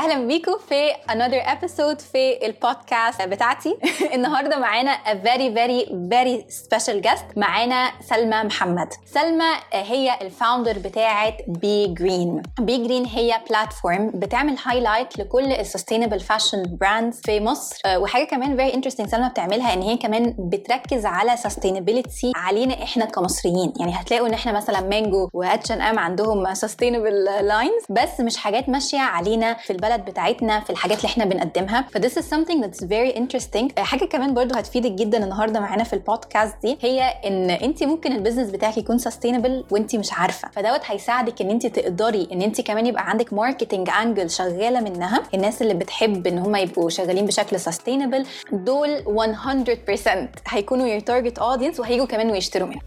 أهلا بيكم في another episode في البودكاست بتاعتي. النهارده معانا a very very very special guest. معانا سلمى محمد. سلمى هي ال founder بتاعه Be Green Be Green هي platform بتعمل highlight لكل ال sustainable fashion brands في مصر. وحاجة كمان very interesting سلمى بتعملها إن هي كمان بتركز على sustainability علينا إحنا كمصريين. يعني هتلاقوا إن إحنا مثلا مانجو واتش ان ام عندهم sustainable lines بس مش حاجات ماشية علينا في البلد بتاعتنا في الحاجات اللي إحنا بنقدمها. ف this is something that's very interesting. حاجة كمان برضو هتفيدك جدا النهارده معانا في البودكاست دي هي إن انت ممكن البيزنس بتاعك يكون sustainable وانت مش عارفة. فدوت هيساعدك إن انت تقدري إن انت كمان يبقى عندك marketing angle شغالة منها. الناس اللي بتحب إن هم يبقوا شغالين بشكل sustainable دول 100% هيكونوا your target audience وهيجوا كمان ويشتروا منها.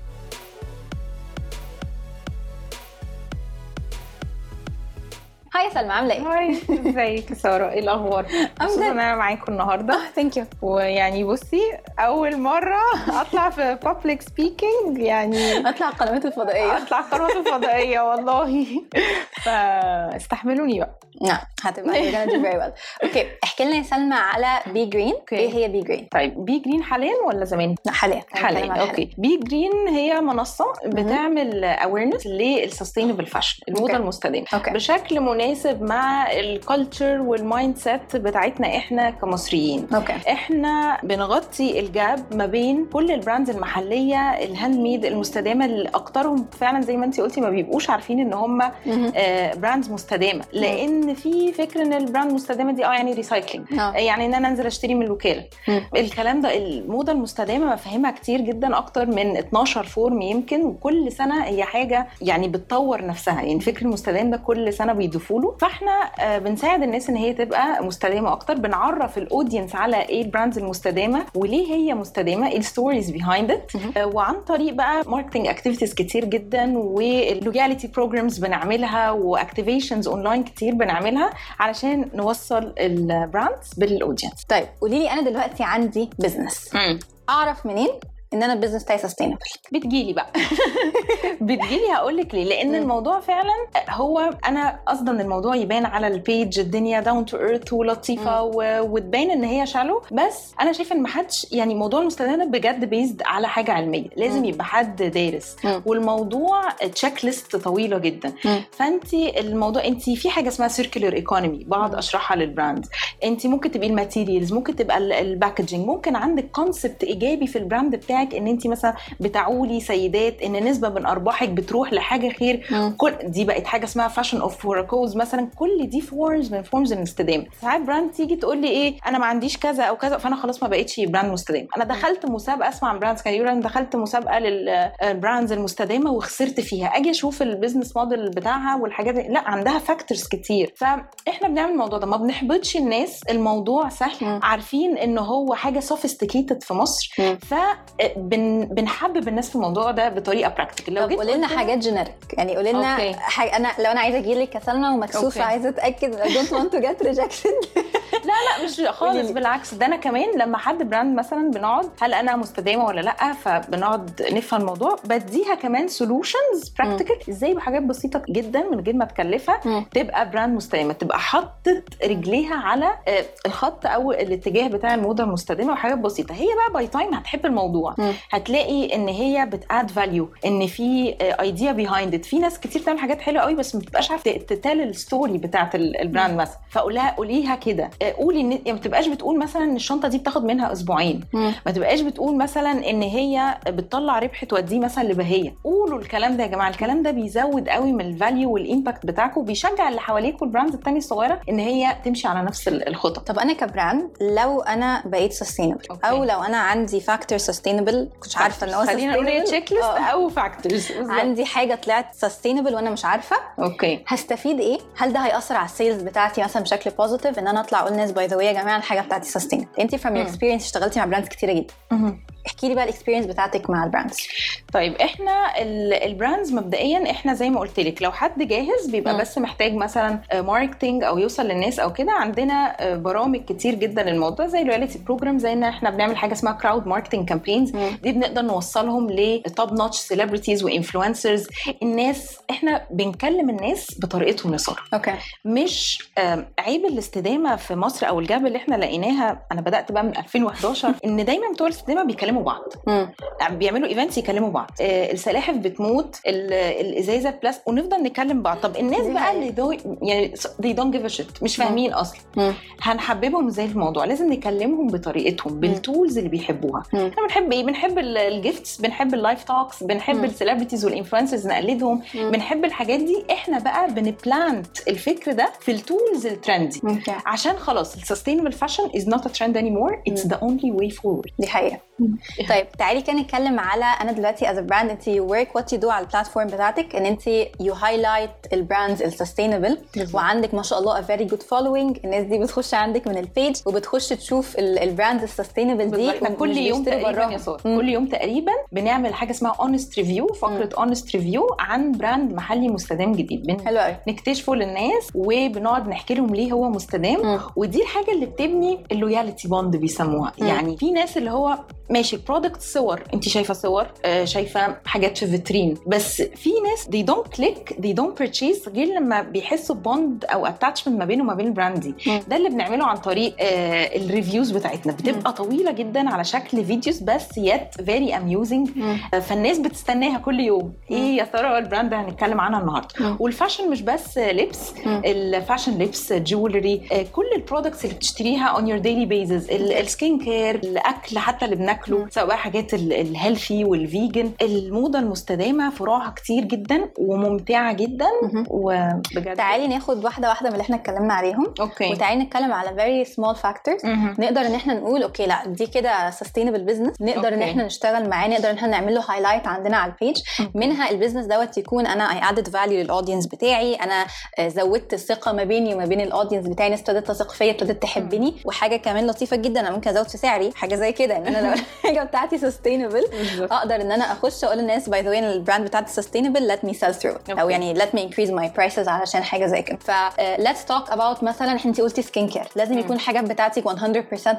hi سلمى عاملة إيه؟ hi إزيك يا سارة؟ إيه الأخبار؟ مبسوطة إن أنا معاكم النهارده. thank you ويعني بصي أول مرة أطلع في public speaking يعني أطلع القنوات الفضائية. أطلع القنوات الفضائية والله. فاستحملوني بقى. نعم هتبقى you're gonna do very well. okay احكي لنا يا سلمى على Be Green. إيه هي Be Green؟ طيب Be Green حاليا ولا زمان؟ لا حاليا. حاليا okay Be Green هي منصة بتعمل awareness لل sustainable fashion الموضة. المستدامة. بشكل مناسب مع ال culture وال mindset بتاعتنا إحنا كمصريين. okay إحنا بنغطي ال gap ما بين كل ال brands المحلية ال handmade المستدامة اللي أكترهم فعلا زي ما انت قلتي ما بيبقوش عارفين إن هم brands مستدامة. لأن في فكر إن ال brand المستدامة دي آه يعني recycling آه. يعني إن أنا أنزل أشتري من الوكالة. الكلام ده الموضة المستدامة مفاهيمها كتير جدا أكتر من 12 form يمكن وكل سنة هي حاجة يعني بتطور نفسها. يعني فكر المستدام ده كل سنة بيضيفوا له. فإحنا آه، بنساعد الناس إن هي تبقى مستدامة أكتر. بنعرف ال audience على إيه ال brands المستدامة وليه هي مستدامة إيه ال stories behind it وعن طريق بقى marketing activities كتير جدا و loyalty programs بنعملها و activations online كتير بنعملها. علشان نوصل ال brands بال audience طيب قولي لي أنا دلوقتي عندي business أعرف منين؟ إن أنا ال business بتاعي sustainable بتجيلي بقى. بتجيلي هقول لك ليه. لأن. الموضوع فعلا هو أنا قصدا إن الموضوع يبان على ال page الدنيا down to earth ولطيفة و- وتبان إن هي shallow بس أنا شايفة إن ما حدش يعني موضوع المستدامة بجد بيزد على حاجة علمية. لازم. يبقى حد دارس. والموضوع checklist طويلة جدا. فأنت الموضوع أنت في حاجة اسمها circular economy بقعد. أشرحها لل brand أنت ممكن تبقي ال materials ممكن تبقى ال packaging ممكن عندك concept إيجابي في ال brand بتاعك إن انت مثلا بتعولي سيدات إن نسبة من أرباحك بتروح لحاجة خير. كل دي بقت حاجة اسمها fashion of cause مثلا. كل دي forms من forms الاستدامه ساعات brand تيجي تقول لي إيه أنا ما عنديش كذا أو كذا فأنا خلاص ما بقتش brand مستدام. أنا دخلت مسابقة أسمع عن brands كان يقول دخلت مسابقة لل brands المستدامة وخسرت فيها. أجي أشوف ال business model بتاعها والحاجات دي لا عندها factors كتير. فاحنا بنعمل الموضوع ده. ما بنحبطش الناس. الموضوع سهل. عارفين إن هو حاجة sophisticated في مصر. مم. فبنحبب الناس في الموضوع ده بطريقة practical طب قولي لنا حاجات generic يعني قولي لنا أنا لو أنا عايزة أجي لك كسلمى ومكسوفه. عايزة أتأكد I don't want to get rejected لا لا مش خالص لي. بالعكس. ده أنا كمان لما حد brand مثلا بنقعد هل أنا مستدامة ولا لأ؟ فبنقعد نفهم الموضوع. بديها كمان solutions practical إزاي؟ بحاجات بسيطة جدا من غير ما تكلفها. تبقى brand مستدامة. تبقى حطت رجليها على آه، الخط أو الاتجاه بتاع الموضة المستدامة وحاجات بسيطة. هي بقى by time هتحب الموضوع. هتلاقي إن هي بت add value إن في idea behind it في ناس كتير بتعمل حاجات حلوة قوي بس ما بتبقاش عارفة ت tell ال story بتاعت ال- ال brand مثلا. فاقول لها قوليها كده. آه، قولي إن يعني ما تبقاش بتقول مثلا إن الشنطة دي بتاخد منها أسبوعين مم. ما تبقاش بتقول مثلا إن هي بتطلع ربح توديه مثلا لبهية قولوا الكلام ده يا جماعة الكلام ده بيزود قوي من ال value وال impact بتاعكم وبيشجع اللي حواليك وال brands التانية الصغيرة إن هي تمشي على نفس ال- الخطط طب أنا ك brand لو أنا بقيت sustainable. أو لو أنا عندي factor sustainable ما كنتش عارفة إن هو خلينا نقول. checklist آه. أو factors عندي حاجة طلعت sustainable وأنا مش عارفة okay هستفيد إيه؟ هل ده هيأثر على ال sales بتاعتي مثلا بشكل positive إن أنا أطلع أقول by the way يا جماعة الحاجة بتاعتي sustain انت from. experience اشتغلتي مع brands كتيرة جدا. احكي لي بقى ال experience بتاعتك مع ال brands طيب إحنا ال- ال brands مبدئيا إحنا زي ما قلت لك لو حد جاهز بيبقى مم. بس محتاج مثلا marketing أو يوصل للناس أو كده. عندنا آه، برامج كتير جدا للموضوع زي loyalty program زي إن إحنا بنعمل حاجة اسمها crowd marketing campaigns دي بنقدر نوصلهم ل top notch celebrities و influencers الناس إحنا بنكلم الناس بطريقتهم لصار okay مش عيب الاستدامة في مصر أو الجاب اللي إحنا لقيناها أنا بدأت بقى من 2011 إن دايما بتوع الاستدامة بيكلموا بعض. بيعملوا events يكلموا بعض. آه، السلاحف بتموت ال- الإزازة plus ونفضل نكلم بعض. طب الناس بقى. اللي دو يعني they don't give a shit مش مم. فاهمين أصلا. هنحببهم إزاي في الموضوع. لازم نكلمهم بطريقتهم بال tools اللي بيحبوها. مم. إحنا بنحب إيه؟ بنحب ال gifts بنحب ال live talks بنحب مم. ال celebrities وال influencers نقلدهم. مم. بنحب الحاجات دي. إحنا بقى بن plant الفكر ده في التولز ال trendy عشان خلاص ال sustainable fashion is not a trend anymore it's the only way forward دي حقيقة. طيب تعالي كده نتكلم على أنا دلوقتي as brand انت work what you do على ال platform بتاعتك ان انت you highlight ال brands ال sustainable. وعندك ما شاء الله a very good following. الناس دي بتخش عندك من ال page وبتخش تشوف ال brands ال sustainable دي إحنا كل يوم تقريبا. كل يوم تقريبا بنعمل حاجة اسمها honest review فقرة honest review عن brand محلي مستدام جديد. بن- حلو قوي. نكتشفه للناس وبنقعد نحكي لهم ليه هو مستدام. مم. ودي الحاجة اللي بتبني ال loyalty bond بيسموها. مم. يعني في ناس اللي هو ماشي product صور. انت شايفة صور آه، شايفة حاجات في فيترين بس في ناس they don't click they don't purchase غير لما بيحسوا bond أو attachment ما بينه وما بين ال brand دي. ده اللي بنعمله عن طريق آه، ال reviews بتاعتنا. بتبقى طويلة جدا على شكل videos بس yet very amusing فالناس بتستناها كل يوم. إيه يا ترى ال brand هنتكلم عنها النهارده. وال fashion مش بس لبس. ال fashion لبس jewelry كل ال products اللي بتشتريها on your daily basis ال skin care الأكل حتى اللي بناكله. سواء حاجات ال healthy وال vegan الموضة المستدامة فروعها كتير جدا وممتعة جدا. وبجد. تعالي ناخد واحدة واحدة من اللي إحنا اتكلمنا عليهم. okay. وتعالي نتكلم على small factors. مهم. نقدر ان إحنا نقول okay لا دي كده sustainable business. نقدر ان okay. إحنا نشتغل معاه. نقدر ان إحنا نعمل له highlight عندنا على ال page منها ال business دوت يكون أنا I add value لل audience بتاعي. أنا زودت الثقه ما بيني وما بين ال audience بتاعي. الناس ابتدت تثق فيا ابتدت تحبني. وحاجة كمان لطيفة جدا أنا ممكن أزود في سعري. حاجة زي كده. ان أنا لو الحاجة بتاعتي بالظبط. أقدر إن أنا أخش أقول للناس by the way ال brand بتاعتي sustainable let me sell through. أو. يعني let me increase my prices علشان حاجة زي كده. ف let's talk about مثلا انت قلتي skin care لازم يكون الحاجات بتاعتك 100%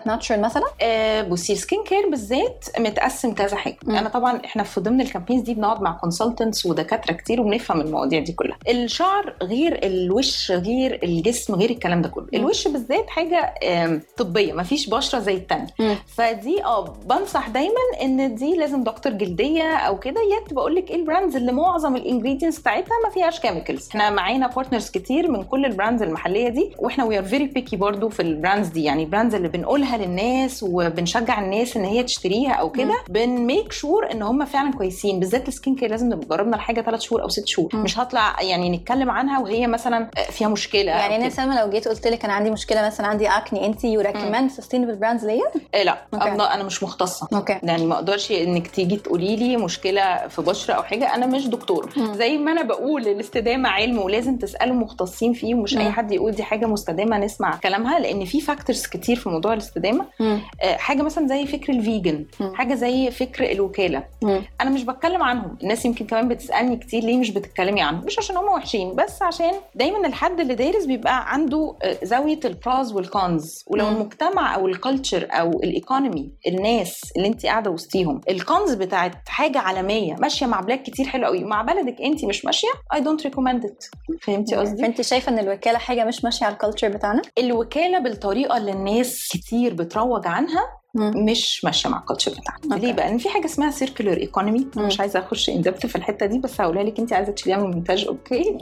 natural مثلا؟ آه بصي ال skin care بالذات متقسم كذا حاجة. مم. أنا طبعا إحنا في ضمن ال campaigns دي بنقعد مع consultants ودكاترة كتير وبنفهم المواضيع دي كلها. الشعر غير الوش غير الجسم غير الكلام ده كله. الوش بالذات حاجة طبية مفيش بشرة زي التانية. فدي آه بنصح دايما إن دي لازم دكتور جلدية أو كده يا بقول لك إيه ال brands اللي معظم ال ingredients بتاعتها ما فيهاش chemicals إحنا معانا partners كتير من كل ال brands المحلية دي وإحنا we are very picky برضو في ال brands دي. يعني ال brands اللي بنقولها للناس وبنشجع الناس إن هي تشتريها أو كده بن make sure إن هم فعلا كويسين. بالذات ال skin care لازم نبقى جربنا الحاجة ثلاث شهور أو ست شهور. مم. مش هطلع يعني نتكلم عنها وهي مثلا فيها مشكلة يعني. أنا سلمى لو جيت قلت لك أنا عندي مشكلة مثلا عندي acne انت you recommend sustainable brands ليا؟ آه لا. أنا- أنا مش مختصة. okay يعني ما أقدرش إنك تيجي تقولي لي مشكلة في بشرة أو حاجة أنا مش دكتور مم. زي ما أنا بقول الاستدامة علم ولازم تسألوا مختصين فيه ومش أي. حد يقول دي حاجة مستدامة نسمع كلامها لأن في factors كتير في موضوع الاستدامة مم. آه، حاجة مثلا زي فكر ال vegan مم. حاجة زي فكر الوكالة مم. أنا مش بتكلم عنهم الناس يمكن كمان بتسألني كتير ليه مش بتتكلمي عنهم مش عشان هم وحشين بس عشان دايما الحد اللي دارس بيبقى عنده آه، زاوية ال pros وال cons ولو مم. المجتمع أو ال culture أو ال economy الناس اللي انت قاعدة وسطيهم. ال cons بتاعت حاجة عالمية ماشية مع بلاد كتير حلو قوي. مع بلدك انت مش ماشية؟ I don't recommend it فهمتي قصدي؟ فانت شايفة ان الوكالة حاجة مش ماشية على ال culture بتاعنا؟ الوكالة بالطريقة اللي الناس كتير بتروج عنها. مش ماشية مع ال culture بتاعنا okay. ليه بقى؟ لأن في حاجة اسمها circular economy. مش عايزة أخش in depth في الحتة دي بس هقولها لك أنت عايزة تشيليها من المونتاج okay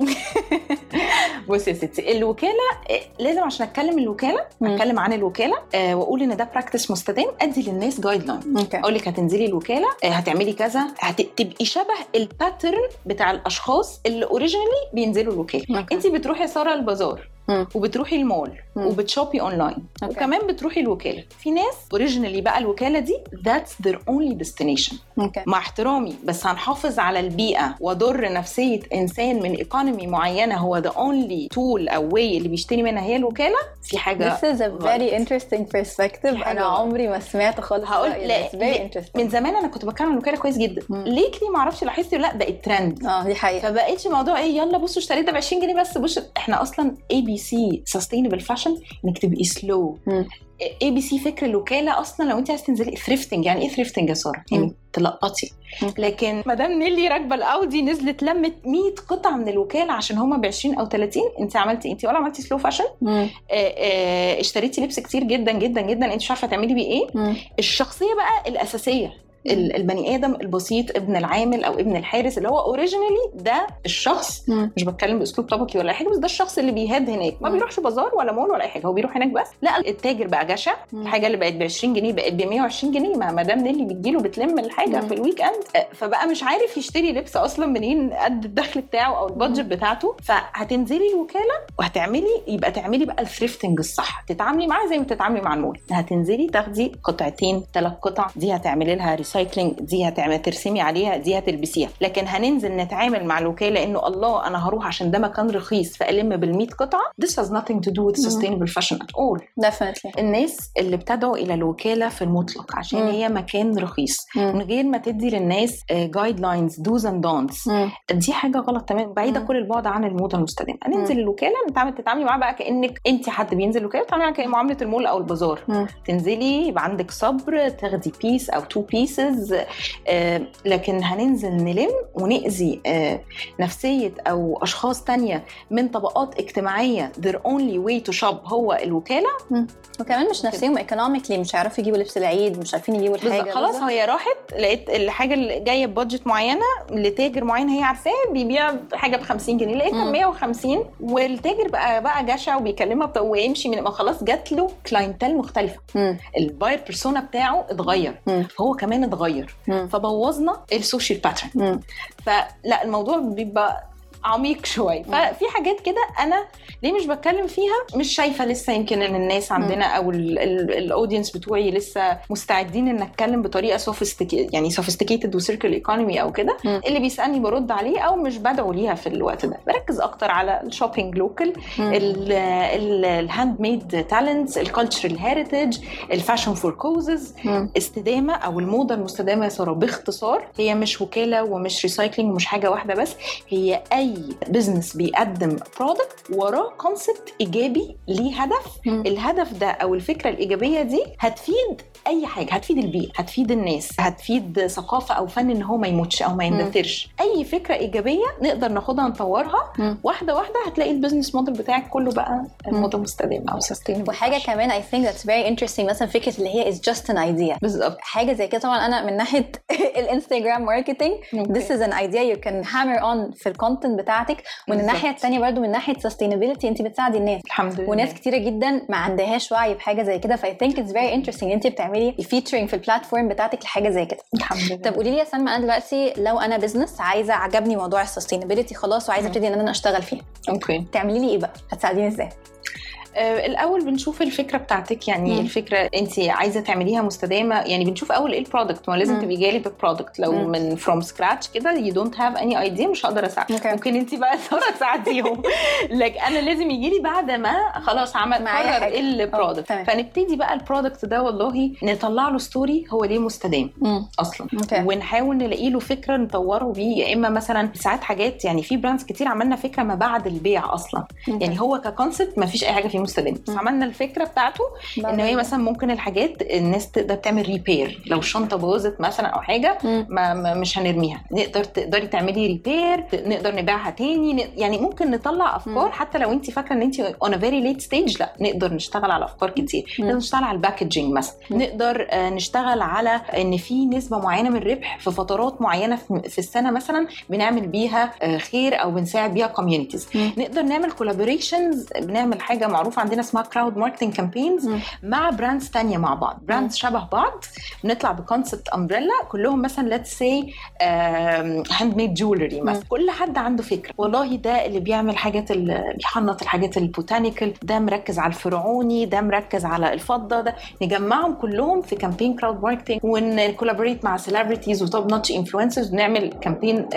بصي يا ستي الوكالة آه، لازم عشان أتكلم الوكالة. أتكلم عن الوكالة آه، وأقول إن ده practice مستدام أدي للناس guideline أقول لك هتنزلي الوكالة آه، هتعملي كذا هتبقي شبه ال pattern بتاع الأشخاص اللي originally بينزلوا الوكالة. أنت بتروحي سارة ال bazaar. وبتروحي المول. وبت shop ي online. okay. وكمان بتروحي الوكالة. في ناس originally بقى الوكالة دي that's only destination. okay. مع احترامي بس هنحافظ على البيئة واضر نفسية إنسان من economy معينة هو the only tool أو way اللي بيشتري منها هي الوكالة في حاجة This is a very interesting perspective. أنا. عمري ما سمعت خالص هقول. لا ليه- من زمان أنا كنت بتكلم عن الوكالة كويس جدا. مم. lately ما أعرفش لاحظتي لأ؟ بقت ترند آه دي حقيقة. فبقتش موضوع إيه يلا بصوا اشتريت ده ب 20 جنيه بس بص إحنا أصلا ABC sustainable fashion إنك تبقي slow. ABC فكر الوكاله أصلا لو أنت عايز تنزلي thrifting يعني إيه thrifting يا سارة؟ يعني تلقطي. لكن مدام نيلي راكبة الأودي نزلت لمت 100 قطعة من الوكالة عشان هما ب 20 أو 30 أنت عملتي أنت ولا عملتي slow fashion مم. اشتريتي لبس كتير جدا جدا جدا أنت مش عارفة تعملي بيه إيه. الشخصية بقى الأساسية ال- البني آدم البسيط ابن العامل أو ابن الحارس اللي هو originally ده الشخص. مم. مش بتكلم بأسلوب طبقي ولا أي حاجة بس ده الشخص اللي بيهاد هناك. ما. بيروحش بازار ولا مول ولا أي حاجة هو بيروح هناك بس. لا التاجر بقى جشع. الحاجة اللي بقت ب 20 جنيه بقت ب 120 جنيه ما مدام نيلي بتجيله بتلم الحاجة مم. في ال weekend آه، فبقى مش عارف يشتري لبس أصلا منين قد الدخل بتاعه أو ال budget بتاعته. فهتنزلي الوكالة وهتعملي يبقى تعملي بقى ال thrifting الصح. تتعاملي معاه زي ما بتتعاملي مع المول. هتنزلي تاخدي قطعتين ثلاث قطع دي هتعملي لها recycling دي هتعمل ترسمي عليها دي هتلبسيها لكن هننزل نتعامل مع الوكالة انه الله أنا هروح عشان ده مكان رخيص فألم بال100 قطعة. This has nothing to do with sustainable fashion at all. Definitely. الناس اللي بتدعو إلى الوكالة في المطلق عشان مم. هي مكان رخيص. مم. من غير ما تدي للناس guidelines dos and don'ts. دي حاجة غلط تمام؟ بعيدة مم. كل البعد عن الموضة المستدامة. ننزل الوكالة نتعامل تتعاملي معاها بقى كأنك أنت حد بينزل الوكاله تتعاملي معاها كمعامله المول أو البازار. مم. تنزلي يبقى عندك صبر تاخدي piece أو two pieces آه لكن هننزل نلم ونأذي آه نفسية أو أشخاص تانية من طبقات اجتماعية their only way to shop هو الوكالة وكمان مش نفسيهم economically مش هيعرفوا يجيبوا لبس العيد مش عارفين يجيبوا الحاجة بالظبط خلاص. هي راحت لقيت الحاجة اللي جاية ب budget معينة لتاجر معين هي عارفاه بيبيع حاجة ب 50 جنيه لقيتها ب مم. 150 والتاجر بقى بقى جشع وبيكلمها ويمشي من ما خلاص جات له clientele مختلفة مم. ال buyer persona بتاعه اتغير. فهو كمان اتغير. فبوظنا ال social pattern. فلا الموضوع بيبقى عميق شوية ففي حاجات كده أنا ليه مش بتكلم فيها؟ مش شايفة لسه يمكن إن الناس عندنا أو ال audience بتوعي لسه مستعدين إن أتكلم بطريقة sophisti يعني sophisticated و circular economy أو كده. اللي بيسألني برد عليه أو مش بدعو ليها في الوقت ده. بركز أكتر على ال shopping local. ال handmade talents ال cultural heritage ال fashion for causes. استدامة أو الموضة المستدامة يا سارة باختصار هي مش وكالة ومش recycling ومش حاجة واحدة بس هي أي business بيقدم product وراه concept إيجابي ليه هدف. الهدف ده أو الفكرة الإيجابية دي هتفيد أي حاجة هتفيد البيئة هتفيد الناس هتفيد ثقافة أو فن إن هو ما يموتش أو ما يندثرش. أي فكرة إيجابية نقدر ناخدها نطورها. واحدة واحدة هتلاقي ال business model بتاعك كله بقى موضه مستدامه أو sustainable وحاجة كمان I think that's very interesting مثلا فكرة اللي هي is just an idea. بالظبط. حاجة زي كده طبعا أنا من ناحية ال Instagram marketing this is an idea you can hammer on في ال content بتاعتك ومن. الناحية الثانية برضو من ناحية sustainability انت بتساعدي الناس. الحمد لله. وناس كتيرة جدا ما عندهاش وعي بحاجة زي كده ف I think it's very interesting انت بتعملي featuring في ال platform بتاعتك لحاجة زي كده. الحمد لله. طب قولي لي يا سلمى أنا دلوقتي لو أنا business عايزة عجبني موضوع ال sustainability خلاص وعايزة. أبتدي إن أنا أشتغل فيه. okay تعملي لي إيه بقى؟ هتساعديني إزاي؟ الأول بنشوف الفكرة بتاعتك يعني مم. الفكرة انت عايزة تعمليها مستدامة يعني بنشوف أول إيه ال product ما لازم مم. تبقي جالي بال product لو مم. من from scratch كده you don't have any idea مش هقدر أساعدك okay. ممكن انت بقى ساره تساعديهم لكن أنا لازم يجي لي بعد ما خلاص عمل معايا قرر. إيه ال product. فنبتدي بقى ال product ده والله نطلع له story هو ليه مستدام أصلا okay ونحاول نلاقي له فكرة نطوره بيه يا إما مثلا ساعات حاجات يعني في brands كتير عملنا فكرة ما بعد البيع أصلا يعني هو ك concept ما فيش أي حاجة فيه مم. عملنا الفكرة بتاعته إن هي مثلا ممكن الحاجات الناس تقدر تعمل repair لو الشنطه باظت مثلا أو حاجة. ما مش هنرميها نقدر تقدري تعملي repair نقدر نبيعها تاني يعني ممكن نطلع أفكار مم. حتى لو انت فاكرة إن انت on very late stage لا نقدر نشتغل على أفكار كتير مم. نقدر نشتغل على ال packaging مثلا مم. نقدر آه، نشتغل على إن في نسبة معينة من الربح في فترات معينة في السنة مثلا بنعمل بيها آه، خير أو بنساعد بيها communities. نقدر نعمل collaborations بنعمل حاجة معروفة معروفة عندنا اسمها crowd marketing campaigns مع brands تانية مع بعض. brands شبه بعض. بنطلع ب concept umbrella كلهم مثلا let's say handmade jewelry مثلا. كل حد عنده فكرة. والله ده اللي بيعمل حاجات اللي بيحنط الحاجات ال botanical. ده مركز على الفرعوني ده مركز على الفضة ده نجمعهم كلهم في campaign crowd marketing ون collaborate مع celebrities و top notch influencers ونعمل campaign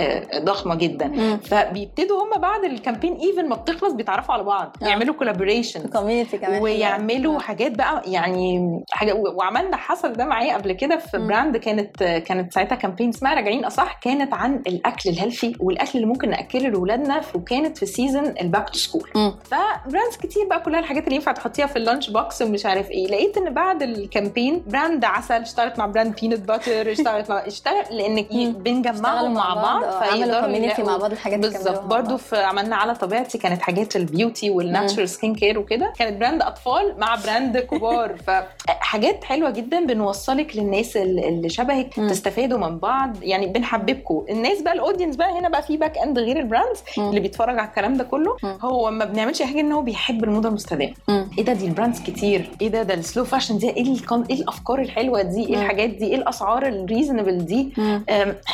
ضخمة جدا. فبيبتدوا هم بعد ال campaign even ما بتخلص بيتعرفوا على بعض. آه. يعملوا collaboration community كمان ويعملوا. حاجات بقى يعني حاجة وعملنا حصل ده معايا قبل كده في مم. brand كانت كانت ساعتها campaign اسمها راجعين أصح كانت عن الأكل ال healthy والأكل اللي ممكن نأكله لاولادنا وكانت في season ال back to school. ف brands كتير بقى كلها الحاجات اللي ينفع تحطيها في ال lunch box ومش عارف إيه لقيت إن بعد ال campaign brand عسل اشتغلت مع brand peanut butter اشتغلت مع اشتغل لأن. بنجمعهم مع بعض آه، عملوا community مع بعض الحاجات اللي بالظبط بعض. في عملنا على طبيعتي كانت حاجات ال beauty وال natural skin care وكده كانت brand أطفال مع brand كبار. فحاجات حلوة جدا بنوصلك للناس اللي شبهك. تستفادوا من بعض. يعني بنحببكم الناس بقى ال audience بقى هنا بقى في back end غير ال brands. اللي بيتفرج على الكلام ده كله. هو ما بنعملش حاجة إن هو بيحب الموضة المستدامة. إيه ده دي ال brands كتير. إيه ده ده ال slow fashion دي إيه ال con... إيه الأفكار الحلوة دي؟ إيه. الحاجات دي؟ إيه الأسعار ال reasonable دي؟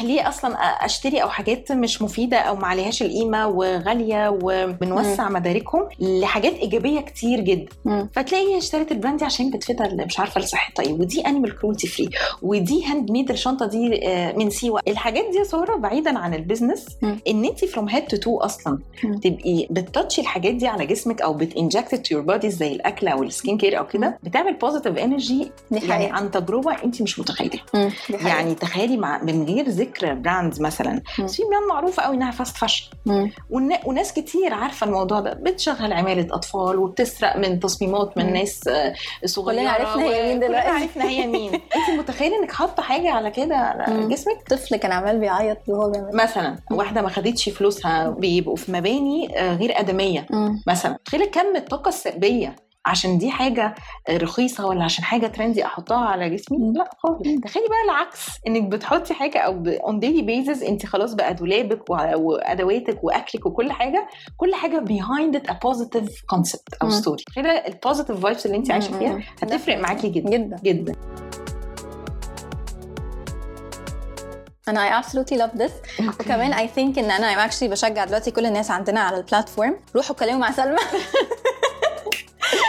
ليه أصلا أشتري أو حاجات مش مفيدة أو ما عليهاش القيمة وغالية وبنوسع مداركهم لحاجات إيجابية كتير جدا مم. فتلاقي اشترت ال brand دي عشان بتفيدها ال- مش عارفة الصحه طيب ودي animal cruelty free ودي handmade الشنطة دي آه، من سيوة الحاجات دي يا سارة بعيدا عن ال business. إن انت from head to toe أصلا مم. تبقي بت touch ي الحاجات دي على جسمك أو بت inject to your body زي الأكل أو ال skin care أو كده بتعمل positive energy يعني. عن تجربة انت مش متخيلة. يعني تخيلي مع من غير ذكر brands مثلا مم. في brand معروفة قوي إنها fast fashion وناس كتير عارفة الموضوع ده بتشغل عمالة أطفال وبتسرق من تصميمات من. ناس آه، صغيرة كلنا عرفنا هي مين كلنا دلوقتي. عرفنا هي مين انت متخيلة انك حاطة حاجة على كده على. جسمك طفل كان عمال بيعيط وهو بيعمل مثلا واحدة ما خدتش فلوسها بيبقوا في مباني آه، غير آدمية. مثلا تخيلي كم الطاقة السلبية عشان دي حاجة رخيصة ولا عشان حاجة trendy أحطها على جسمي. لا خالص. تخيلي بقى العكس إنك بتحطي حاجة أو on daily basis انت خلاص بقى دولابك وادواتك وأكلك وكل حاجة كل حاجة behind a positive concept أو. story تخيلي ال positive vibes اللي انت عايشة فيها. هتفرق معاكي جدا. جدا. جدا. أنا I absolutely love this. وكمان I think إن أنا I'm actually بشجع دلوقتي كل الناس عندنا على ال platform روحوا اتكلموا مع سلمى.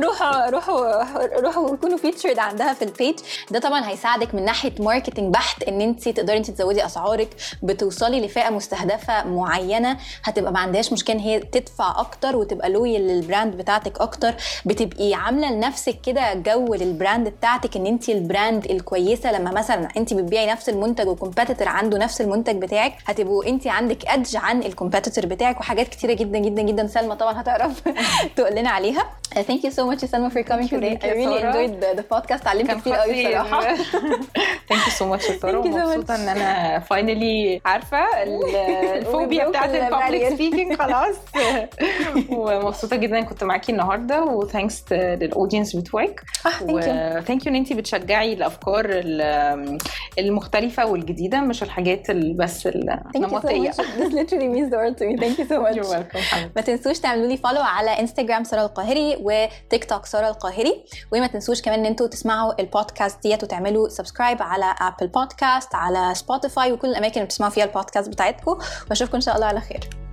روحوا روحوا روحوا كونوا featured عندها في ال page ده طبعا هيساعدك من ناحية marketing بحت إن أنت تقدري أنت تزودي أسعارك بتوصلي لفئة مستهدفة معينة. هتبقى ما عندهاش مشكلة إن هي تدفع أكتر وتبقى loyal لل brand بتاعتك أكتر. بتبقي عاملة لنفسك كده جو لل brand بتاعتك إن أنت ال brand الكويسة. لما مثلا أنت بتبيعي نفس المنتج و competitor عنده نفس المنتج بتاعك هتبقوا أنت عندك edge عن ال competitor بتاعك وحاجات كتيرة جدا جدا جدا. سلمى طبعا هتعرف تقول لنا عليها. Thank you so much سلمى for coming Thank you today. I really سارة. enjoyed the, the podcast. اتعلمت كتير قوي ساره Thank you so ومبسوطه إن أنا finally عارفة ال- الفوبيا broke بتاعت ال public. speaking خلاص. ومبسوطة جدا كنت معاكي النهارده. و thanks لل audience بتوعك thank you. و thank you ان انت بتشجعي الأفكار ال- المختلفة والجديدة مش الحاجات ال- بس thank you so النمطية. much. This literally means the world to me. Thank you so much. You're welcome. ما تنسوش تعملوا لي follow على انستغرام ساره القاهري وتيك توك سارة القاهري وما تنسوش كمان إن أنتوا تسمعوا البودكاست دي وتعملوا subscribe على Apple Podcast على Spotify وكل الأماكن اللي بتسمعوا فيها البودكاست بتاعتكم. وأشوفكم إن شاء الله على خير.